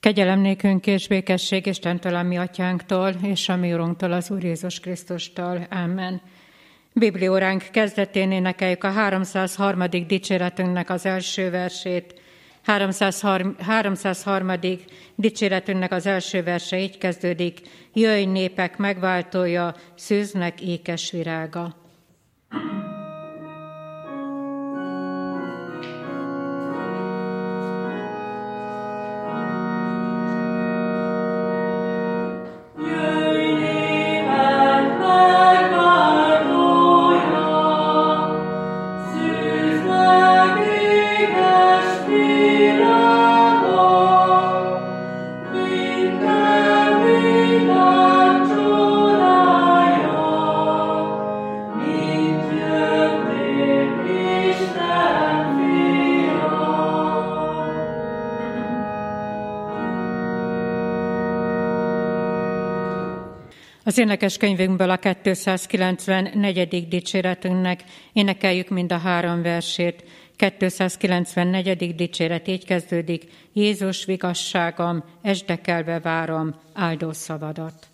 Kegyelem nékünk és békesség Istentől, a mi atyánktól, és a mi Urunktól, az Úr Jézus Krisztustól. Amen. Biblióránk kezdetén énekeljük a 303. dicséretünknek az első versét. 303. 303. dicséretünknek az első verse így kezdődik. Jöjj népek megváltója, szűznek ékes virága. Az énekes könyvünkből a 294. dicséretünknek énekeljük mind a három versét. 294. dicséret így kezdődik. Jézus vigasságom, esdekelve várom áldó szavadat.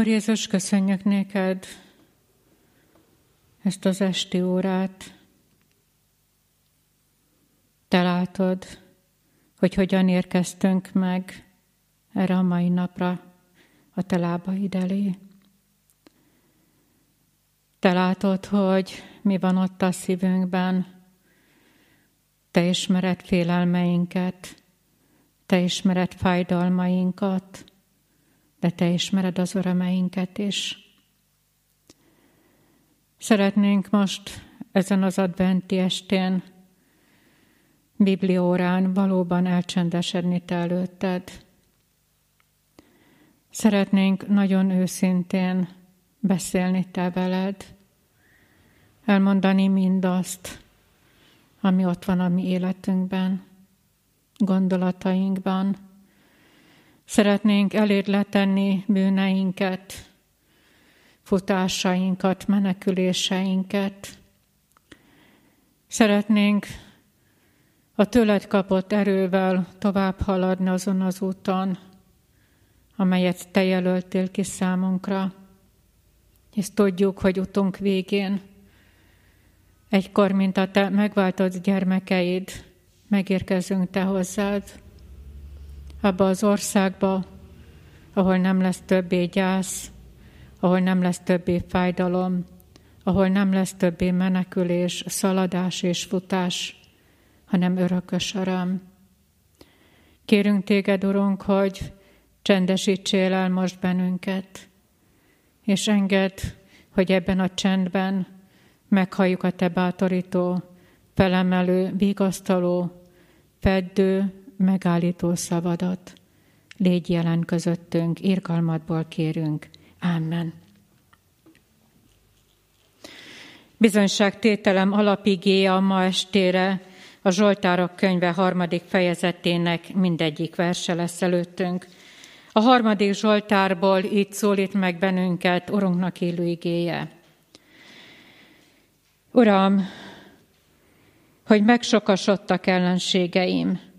Úr Jézus, köszönjük néked ezt az esti órát. Te látod, hogy hogyan érkeztünk meg erre a mai napra a te lábaid elé. Te látod, hogy mi van ott a szívünkben. Te ismered félelmeinket, te ismered fájdalmainkat, de Te ismered az örömeinket is. Szeretnénk most ezen az adventi estén bibliórán valóban elcsendesedni Te előtted. Szeretnénk nagyon őszintén beszélni Te veled, elmondani mindazt, ami ott van a mi életünkben, gondolatainkban. Szeretnénk eléd letenni bűneinket, futásainkat, meneküléseinket. Szeretnénk a tőled kapott erővel tovább haladni azon az úton, amelyet te jelöltél ki számunkra. És tudjuk, hogy utunk végén, egykor, mint a te megváltott gyermekeid, megérkezünk te hozzád, abba az országba, ahol nem lesz többé gyász, ahol nem lesz többé fájdalom, ahol nem lesz többé menekülés, szaladás és futás, hanem örökös öröm. Kérünk téged, Urunk, hogy csendesítsél el most bennünket, és enged, hogy ebben a csendben meghalljuk a te bátorító, felemelő, vigasztaló, feddő, megállító szavadat. Légy jelen közöttünk, irgalmadból kérünk. Amen. Bizonyságtételem alapigéje a ma estére a Zsoltárok könyve harmadik fejezetének mindegyik verse lesz előttünk. A harmadik Zsoltárból így szólít meg bennünket Urunknak élő igéje. Uram, hogy megsokasodtak ellenségeim.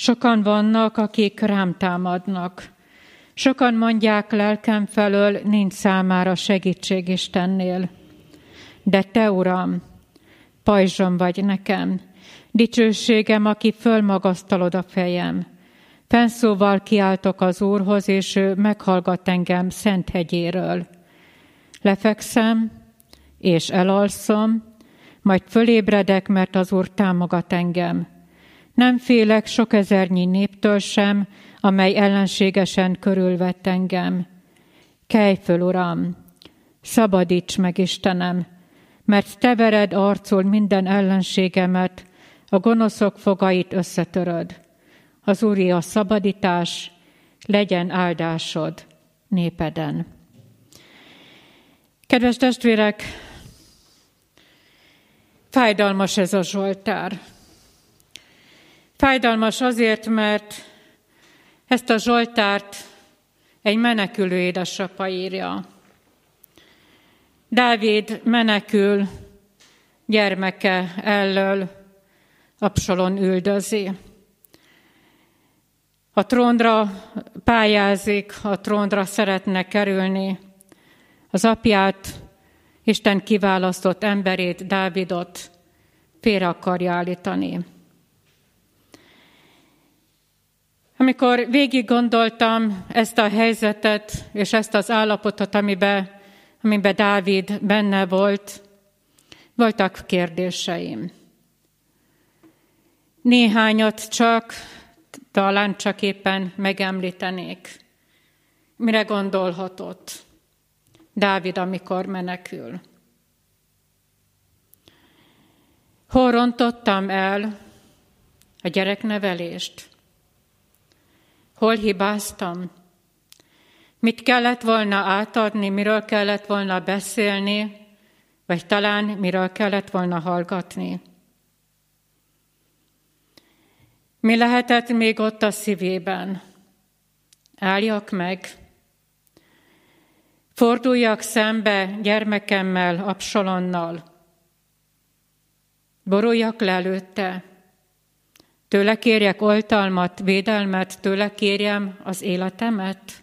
Sokan vannak, akik rám támadnak. Sokan mondják lelkem felől, nincs számára segítség Istennél. De te, Uram, pajzsom vagy nekem, dicsőségem, aki fölmagasztalod a fejem. Fenszóval kiáltok az Úrhoz, és ő meghallgat engem szent hegyéről. Lefekszem, és elalszom, majd fölébredek, mert az Úr támogat engem. Nem félek sok ezernyi néptől sem, amely ellenségesen körülvett engem. Kelj föl, Uram! Szabadíts meg, Istenem! Mert te vered arcul minden ellenségemet, a gonoszok fogait összetöröd. Az Úri a szabadítás, legyen áldásod népeden. Kedves testvérek, fájdalmas ez a Zsoltár. Fájdalmas azért, mert ezt a Zsoltárt egy menekülő édesapa írja. Dávid menekül gyermeke elől, Absalon üldözi. A trónra pályázik, a trónra szeretne kerülni. Az apját, Isten kiválasztott emberét, Dávidot félre akarja állítani. Amikor végig gondoltam ezt a helyzetet és ezt az állapotot, amiben, amiben Dávid benne volt, voltak kérdéseim. Néhányat csak, talán csak éppen megemlítenék. Mire gondolhatott Dávid, amikor menekül? Hol rontottam el a gyereknevelést? Hol hibáztam? Mit kellett volna átadni, miről kellett volna beszélni, vagy talán miről kellett volna hallgatni? Mi lehetett még ott a szívében? Álljak meg. Forduljak szembe gyermekemmel, Absalonnal. Boruljak le előtte. Tőle kérjek oltalmat, védelmet, tőle kérjem az életemet.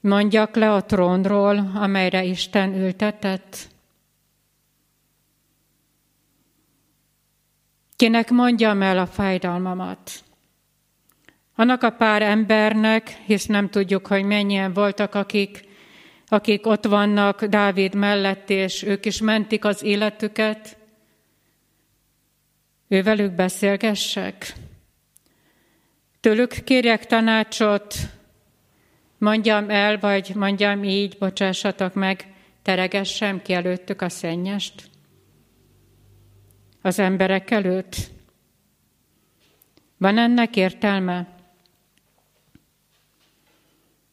Mondjak le a trónról, amelyre Isten ültetett. Kinek mondjam el a fájdalmamat? Annak a pár embernek, hisz nem tudjuk, hogy mennyien voltak, akik, akik ott vannak Dávid mellett, és ők is mentik az életüket, ő beszélgessek. Tőlük kérjek tanácsot, Mondjam el, vagy mondjam így, bocsássatok meg, teregessem ki előttük a szennyest? Az emberek előtt? Van ennek értelme?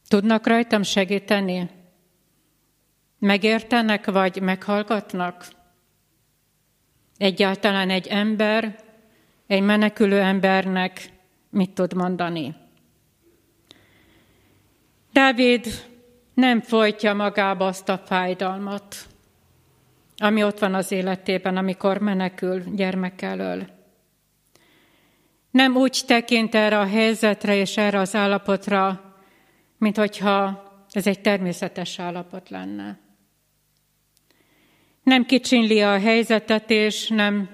Tudnak rajtam segíteni? Megértenek, vagy meghallgatnak? Egyáltalán egy ember, egy menekülő embernek mit tud mondani? Dávid nem folytja magába azt a fájdalmat, ami ott van az életében, amikor menekül gyermek elől. Nem úgy tekint erre a helyzetre és erre az állapotra, mint hogyha ez egy természetes állapot lenne. Nem kicsinli a helyzetet, és nem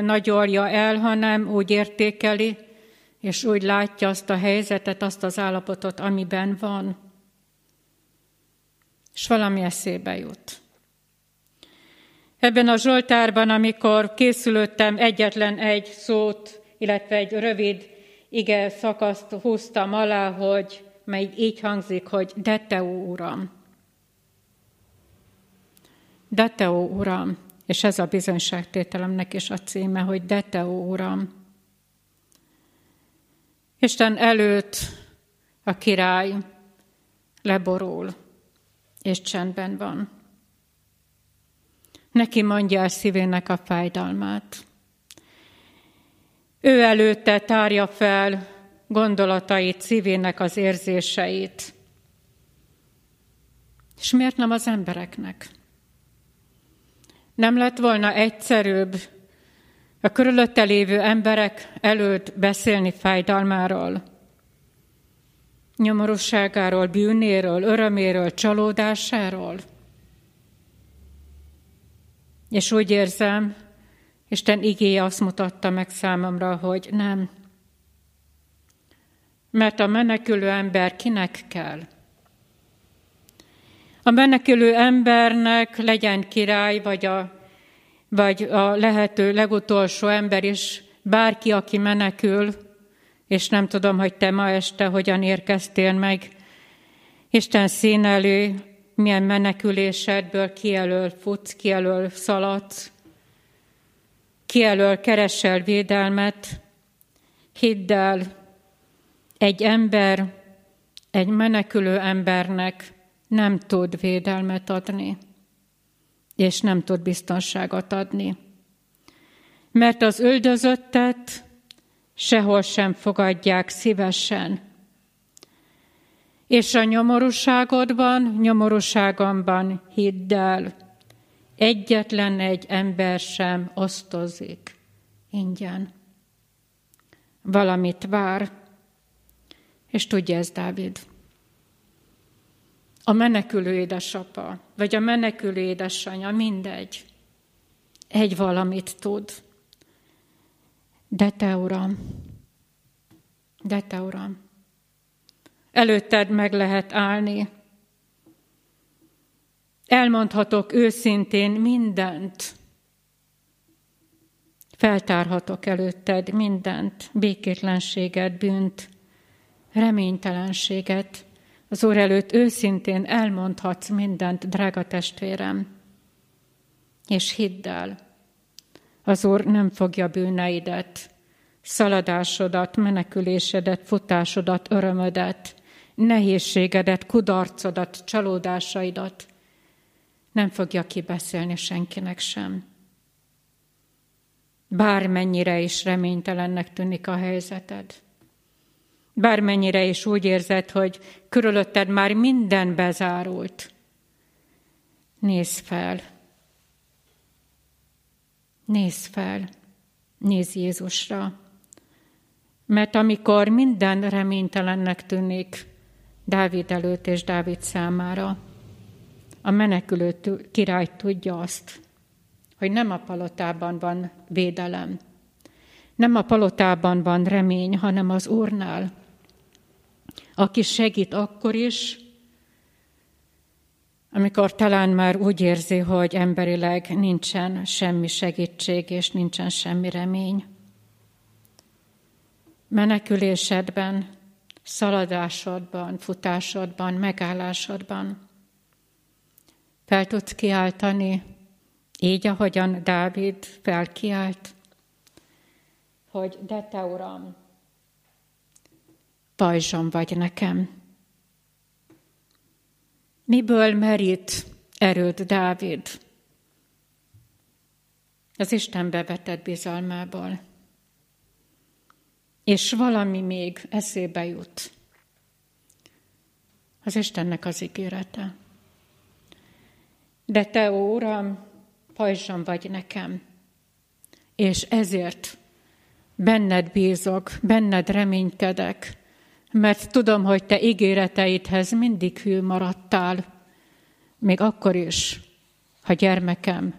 nagyolja el, hanem úgy értékeli, és úgy látja azt a helyzetet, azt az állapotot, amiben van. És valami eszébe jut. Ebben a Zsoltárban, amikor készülöttem, egyetlen egy szót, illetve egy rövid ige szakaszt húztam alá, hogy mely így hangzik, hogy de te, Uram. De te, Uram. És ez a bizonyságtételemnek is a címe, hogy de te, Uram. Isten előtt a király leborul, és csendben van. Neki mondja a szívének a fájdalmát. Ő előtte tárja fel gondolatait, szívének az érzéseit. És miért nem az embereknek? Nem lett volna egyszerűbb a körülötte lévő emberek előtt beszélni fájdalmáról, nyomorúságáról, bűnéről, öröméről, csalódásáról. És úgy érzem, Isten igéje azt mutatta meg számomra, hogy nem. Mert a menekülő ember kinek kell? A menekülő embernek legyen király, vagy a vagy a lehető legutolsó ember is, bárki, aki menekül, és nem tudom, hogy te ma este hogyan érkeztél meg, Isten színelő, milyen menekülésedből kielől futsz, kielől szaladsz, kielől keresel védelmet, hidd el, egy ember, egy menekülő embernek nem tud védelmet adni és nem tud biztonságot adni. Mert az öldözöttet sehol sem fogadják szívesen. És a nyomorúságodban, nyomorúságomban hidd el, egyetlen egy ember sem osztozik ingyen. Valamit vár, és tudja ez Dávid a menekülő édesapa, vagy a menekülő édesanyja, mindegy. Egy valamit tud. De te, Uram, de te, Uram, előtted meg lehet állni. Elmondhatok őszintén mindent. Feltárhatok előtted mindent, békétlenséget, bűnt, reménytelenséget, az Úr előtt őszintén elmondhatsz mindent, drága testvérem. És hidd el, az Úr nem fogja bűneidet, szaladásodat, menekülésedet, futásodat, örömödet, nehézségedet, kudarcodat, csalódásaidat nem fogja kibeszélni senkinek sem. Bármennyire is reménytelennek tűnik a helyzeted. Bármennyire is úgy érzed, hogy körülötted már minden bezárult. Nézz fel. Nézz fel. Nézz Jézusra. Mert amikor minden reménytelennek tűnik, Dávid előtt és Dávid számára, a menekülő király tudja azt, hogy nem a palotában van védelem, nem a palotában van remény, hanem az Úrnál, aki segít akkor is, amikor talán már úgy érzi, hogy emberileg nincsen semmi segítség és nincsen semmi remény. Menekülésedben, szaladásodban, futásodban, megállásodban. Fel tudsz kiáltani, így, ahogyan Dávid felkiált, hogy de te, Uram, pajzsom vagy nekem. Miből merít erőt Dávid? Az Istenbe vetett bizalmából. És valami még eszébe jut. Az Istennek az ígérete. De te, ó Uram, pajzsom vagy nekem, és ezért benned bízok, benned reménykedek, mert tudom, hogy te ígéreteidhez mindig hű maradtál, még akkor is, ha gyermekem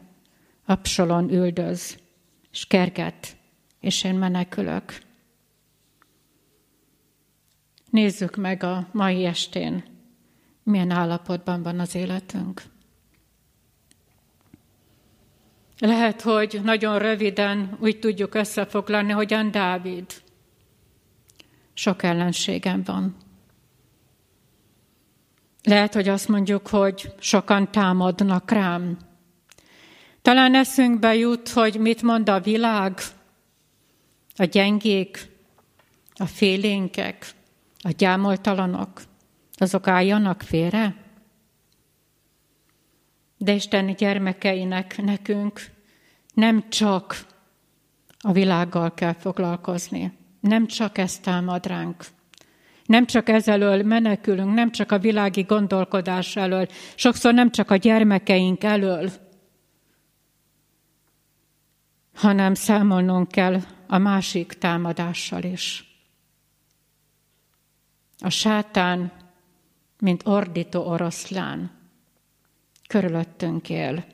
Absalon üldöz, és kerget, és én menekülök. Nézzük meg a mai estén, milyen állapotban van az életünk. Lehet, hogy nagyon röviden úgy tudjuk összefoglalni, hogyan Dávid. Sok ellenségem van. Lehet, hogy azt mondjuk, hogy sokan támadnak rám. Talán eszünkbe jut, hogy mit mond a világ, a gyengék, a félénkek, a gyámoltalanok, azok álljanak félre. De Isten gyermekeinek, nekünk nem csak a világgal kell foglalkozni, nem csak ezt támad ránk, nem csak ezelől menekülünk, nem csak a világi gondolkodás elől, sokszor nem csak a gyermekeink elől, hanem számolnunk kell a másik támadással is. A sátán, mint ordító oroszlán, körülöttünk él.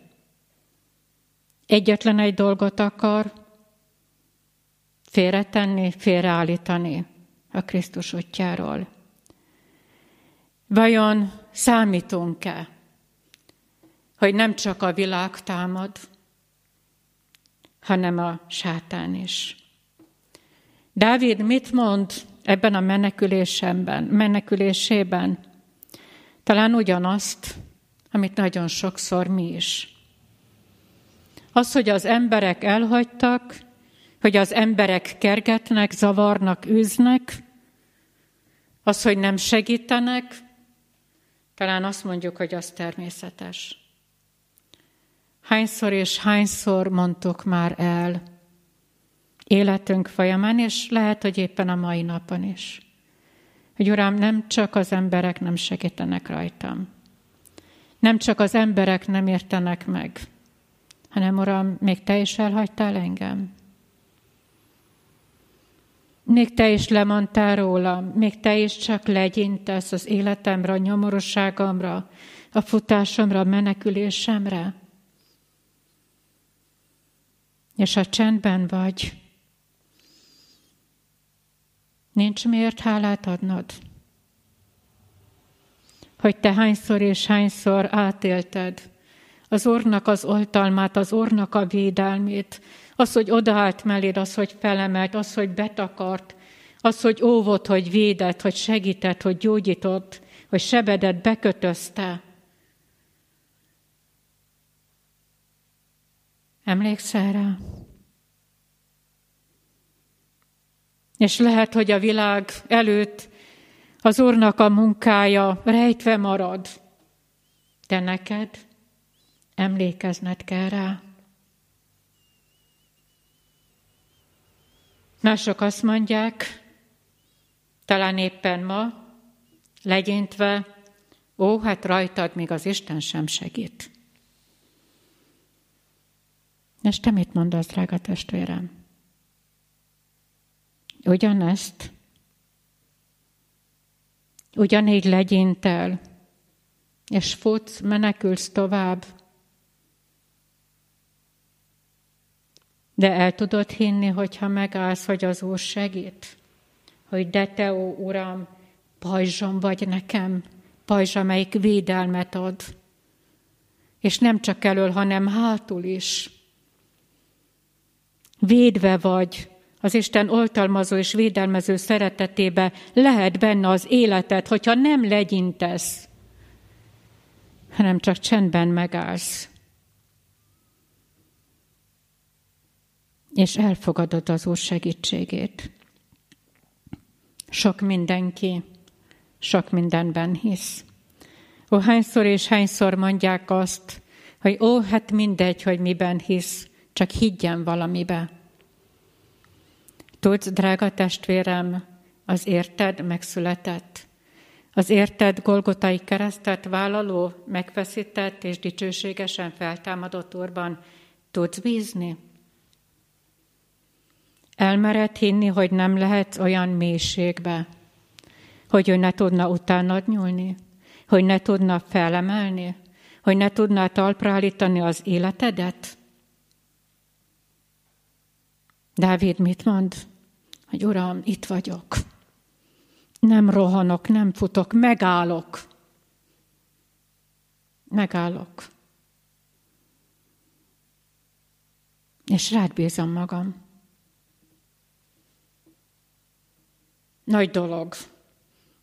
Egyetlen egy dolgot akar, félretenni, félreállítani a Krisztus útjáról. Vajon számítunk-e, hogy nem csak a világ támad, hanem a sátán is. Dávid mit mond ebben a menekülésemben, menekülésében? Talán ugyanazt, amit nagyon sokszor mi is. Az, hogy az emberek elhagytak, hogy az emberek kergetnek, zavarnak, űznek, az, hogy nem segítenek, talán azt mondjuk, hogy az természetes. Hányszor és hányszor mondtuk már el életünk folyamán, és lehet, hogy éppen a mai napon is. Hogy Uram, nem csak az emberek nem segítenek rajtam. Nem csak az emberek nem értenek meg, hanem Uram, még Te is elhagytál engem. Még Te is lemondtál rólam, még Te is csak legyintesz az életemre, a nyomorosságomra, a futásomra, a menekülésemre. És ha csendben vagy, nincs miért hálát adnod. Hogy te hányszor és hányszor átélted az Úrnak az oltalmát, az Úrnak a védelmét, az, hogy odaállt melléd, az, hogy felemelt, az, hogy betakart, az, hogy óvott, hogy védett, hogy segített, hogy gyógyított, hogy sebedet bekötözte. Emlékszel rá? És lehet, hogy a világ előtt az Úrnak a munkája rejtve marad, de neked emlékezned kell rá. Mások azt mondják, talán éppen ma, legyintve, ó, hát rajtad még az Isten sem segít. És te mit mondasz, drága testvérem? Ugyanezt? Ugyanígy legyintel, és futsz, menekülsz tovább, De el tudod hinni, hogyha megállsz, hogy az Úr segít? Hogy de te, ó Uram, pajzsom vagy nekem, pajzs, amelyik védelmet ad. És nem csak elől, hanem hátul is. Védve vagy az Isten oltalmazó és védelmező szeretetébe lehet benne az életed, hogyha nem legyintesz, hanem csak csendben megállsz. És elfogadod az Úr segítségét. Sok mindenki, sok mindenben hisz. Ó, hányszor és hányszor mondják azt, hogy ó, hát mindegy, hogy miben hisz, csak higgyen valamibe. Tudsz, drága testvérem, az érted megszületett. Az érted Golgotai keresztet vállaló, megfeszített és dicsőségesen feltámadott Úrban tudsz bízni? Elmered hinni, hogy nem lehet olyan mélységbe, hogy ő ne tudna utánad nyúlni, hogy ne tudna felemelni, hogy ne tudná talpra állítani az életedet? Dávid mit mond? Hogy Uram, itt vagyok. Nem rohanok, nem futok, megállok. Megállok. És rád bízom magam. Nagy dolog,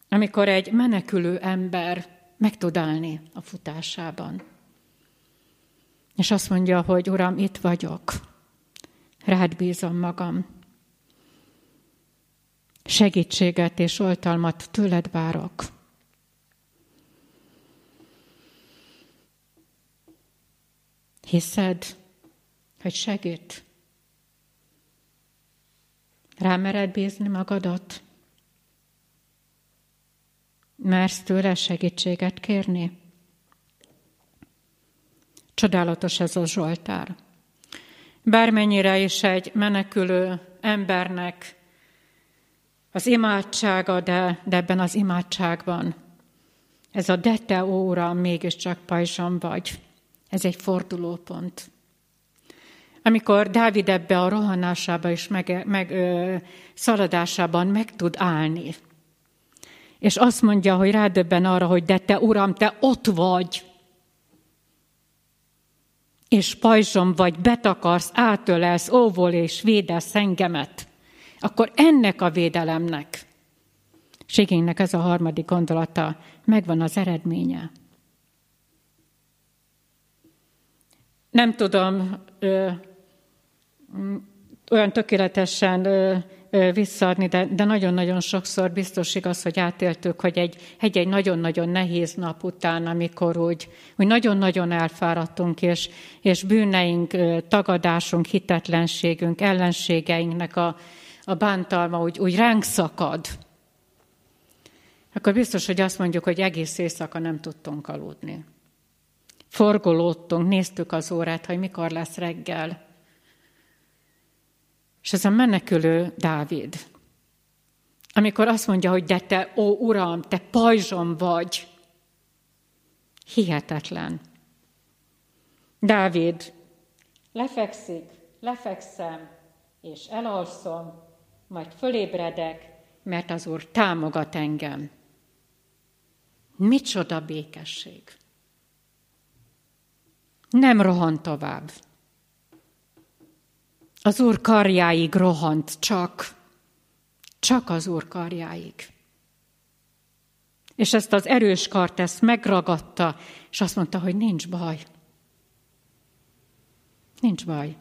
amikor egy menekülő ember meg tud állni a futásában. És azt mondja, hogy Uram, itt vagyok, rád bízom magam. Segítséget és oltalmat tőled várok. Hiszed, hogy segít? Rámered bízni magadat? Mersz tőle segítséget kérni? Csodálatos ez a Zsoltár. Bármennyire is egy menekülő embernek az imádsága, de, de ebben az imádságban ez a de te óra mégiscsak pajzsam vagy. Ez egy fordulópont. Amikor Dávid ebbe a rohanásába és meg, meg ö, szaladásában meg tud állni, és azt mondja, hogy rádöbben arra, hogy de te, Uram, te ott vagy, és pajzsom vagy, betakarsz, átölelsz, óvol és védesz engemet, akkor ennek a védelemnek, Ségénynek ez a harmadik gondolata, megvan az eredménye. Nem tudom ö, olyan tökéletesen ö, visszaadni, de, de nagyon-nagyon sokszor biztos igaz, hogy átéltük, hogy egy, egy, egy nagyon-nagyon nehéz nap után, amikor úgy, úgy nagyon-nagyon elfáradtunk, és, és bűneink, tagadásunk, hitetlenségünk, ellenségeinknek a, a bántalma úgy, úgy ránk szakad, akkor biztos, hogy azt mondjuk, hogy egész éjszaka nem tudtunk aludni. Forgolódtunk, néztük az órát, hogy mikor lesz reggel. És ez a menekülő Dávid, amikor azt mondja, hogy de te, ó Uram, te pajzsom vagy, hihetetlen. Dávid, lefekszik, lefekszem, és elalszom, majd fölébredek, mert az Úr támogat engem. Micsoda békesség! Nem rohan tovább. Az Úr karjáig rohant csak, csak az Úr karjáig. És ezt az erős kart ezt megragadta, és azt mondta, hogy nincs baj. Nincs baj.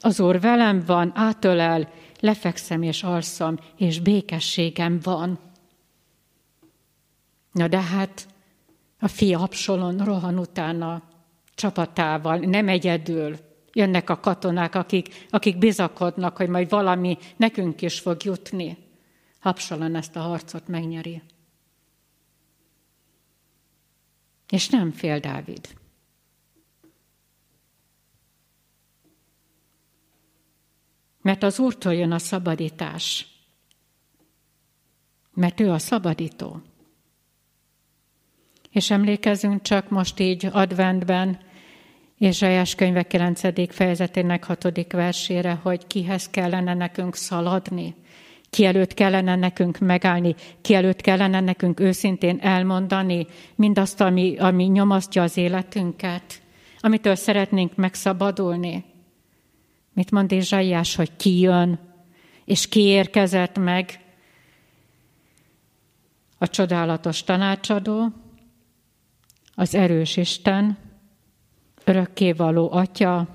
Az Úr velem van, átölel, lefekszem és alszom, és békességem van. Na de hát a fia Absalon rohan utána csapatával, nem egyedül, Jönnek a katonák, akik, akik bizakodnak, hogy majd valami nekünk is fog jutni. Hapsalan ezt a harcot megnyeri. És nem fél Dávid. Mert az Úrtól jön a szabadítás. Mert ő a szabadító. És emlékezünk csak most így adventben Ézsaiás könyve 9. fejezetének 6. versére, hogy kihez kellene nekünk szaladni, ki előtt kellene nekünk megállni, ki előtt kellene nekünk őszintén elmondani mindazt, ami, ami nyomasztja az életünket, amitől szeretnénk megszabadulni. Mit mond Ézsaiás, hogy ki jön? és kiérkezett meg a csodálatos tanácsadó, az erős Isten, örökkévaló Atya,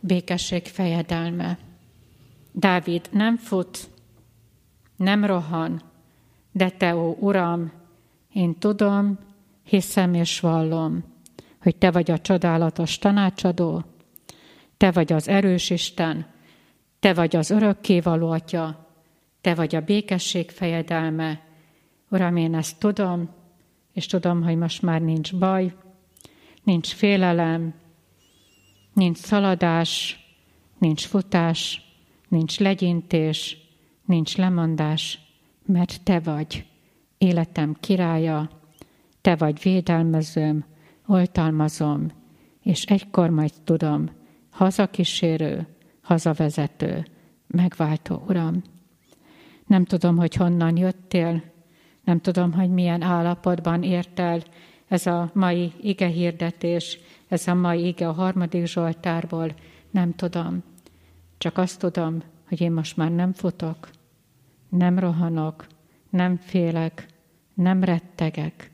békesség fejedelme. Dávid nem fut, nem rohan, de te, ó Uram, én tudom, hiszem és vallom, hogy te vagy a csodálatos tanácsadó, te vagy az erős Isten, te vagy az örökkévaló Atya, te vagy a békesség fejedelme. Uram, én ezt tudom, és tudom, hogy most már nincs baj, nincs félelem, nincs szaladás, nincs futás, nincs legyintés, nincs lemondás, mert te vagy életem királya, te vagy védelmezőm, oltalmazom, és egykor majd tudom, hazakísérő, hazavezető, megváltó Uram. Nem tudom, hogy honnan jöttél, nem tudom, hogy milyen állapotban ért el ez a mai ige hirdetés, ez a mai ige a harmadik Zsoltárból, nem tudom. Csak azt tudom, hogy én most már nem futok, nem rohanok, nem félek, nem rettegek,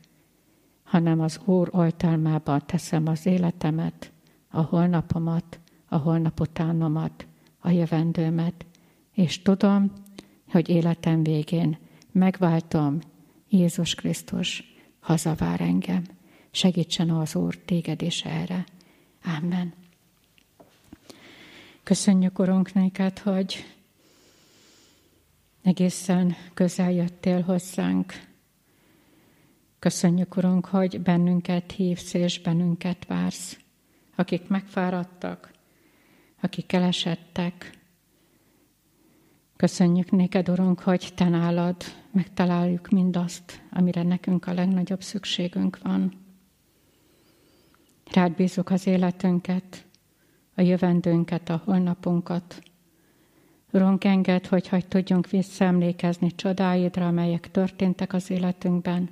hanem az Úr oltalmába teszem az életemet, a holnapomat, a holnap utánomat, a jövendőmet, és tudom, hogy életem végén megváltom, Jézus Krisztus hazavár engem. Segítsen az Úr téged is erre. Amen. Köszönjük, Urunk, neked, hogy egészen közel jöttél hozzánk. Köszönjük, Urunk, hogy bennünket hívsz és bennünket vársz, akik megfáradtak, akik elesettek. Köszönjük néked, Urunk, hogy Te nálad megtaláljuk mindazt, amire nekünk a legnagyobb szükségünk van. Rád bízunk az életünket, a jövendőnket, a holnapunkat. Urunk, enged, hogy tudjunk visszaemlékezni csodáidra, amelyek történtek az életünkben,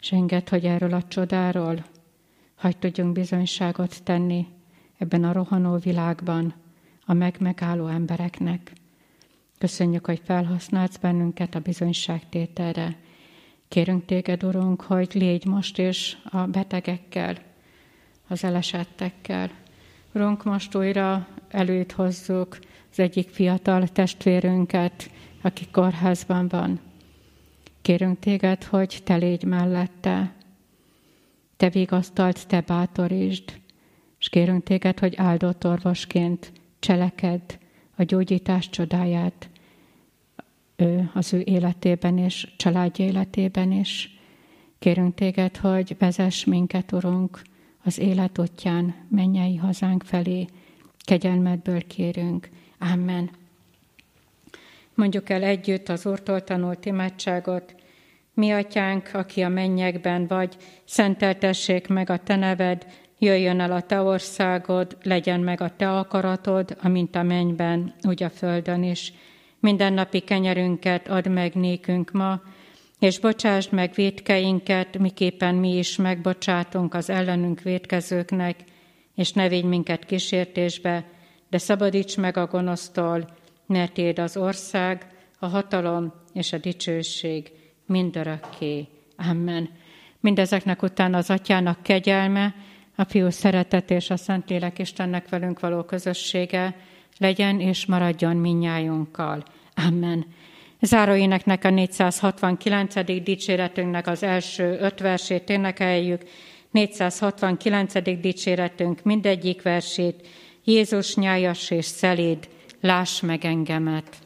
és enged, hogy erről a csodáról hagy tudjunk bizonyságot tenni ebben a rohanó világban a megmegálló embereknek. Köszönjük, hogy felhasználsz bennünket a bizonyságtételre. Kérünk téged, Urunk, hogy légy most is a betegekkel, az elesettekkel. Urunk, most újra előtt hozzuk az egyik fiatal testvérünket, aki kórházban van. Kérünk téged, hogy te légy mellette, te vigasztalt, te bátorítsd, és kérünk téged, hogy áldott orvosként cseleked a gyógyítás csodáját ő, az ő életében és családja életében is. Kérünk téged, hogy vezess minket, Urunk, az élet útján, mennyei hazánk felé. Kegyelmedből kérünk. Amen. Mondjuk el együtt az Úrtól tanult imádságot. Mi atyánk, aki a mennyekben vagy, szenteltessék meg a te neved, jöjjön el a te országod, legyen meg a te akaratod, amint a mennyben, úgy a földön is. Mindennapi kenyerünket add meg nékünk ma, és bocsásd meg védkeinket, miképpen mi is megbocsátunk az ellenünk védkezőknek, és ne védj minket kísértésbe, de szabadíts meg a gonosztól, mert Téd az ország, a hatalom és a dicsőség mindörökké. Amen. Mindezeknek után az Atyának kegyelme, a Fiú szeretet és a Szentlélek Istennek velünk való közössége legyen és maradjon minnyájunkkal. Amen. Záróéneknek a 469. dicséretünknek az első öt versét énekeljük, 469. dicséretünk mindegyik versét, Jézus nyájas és szeléd, láss meg engemet.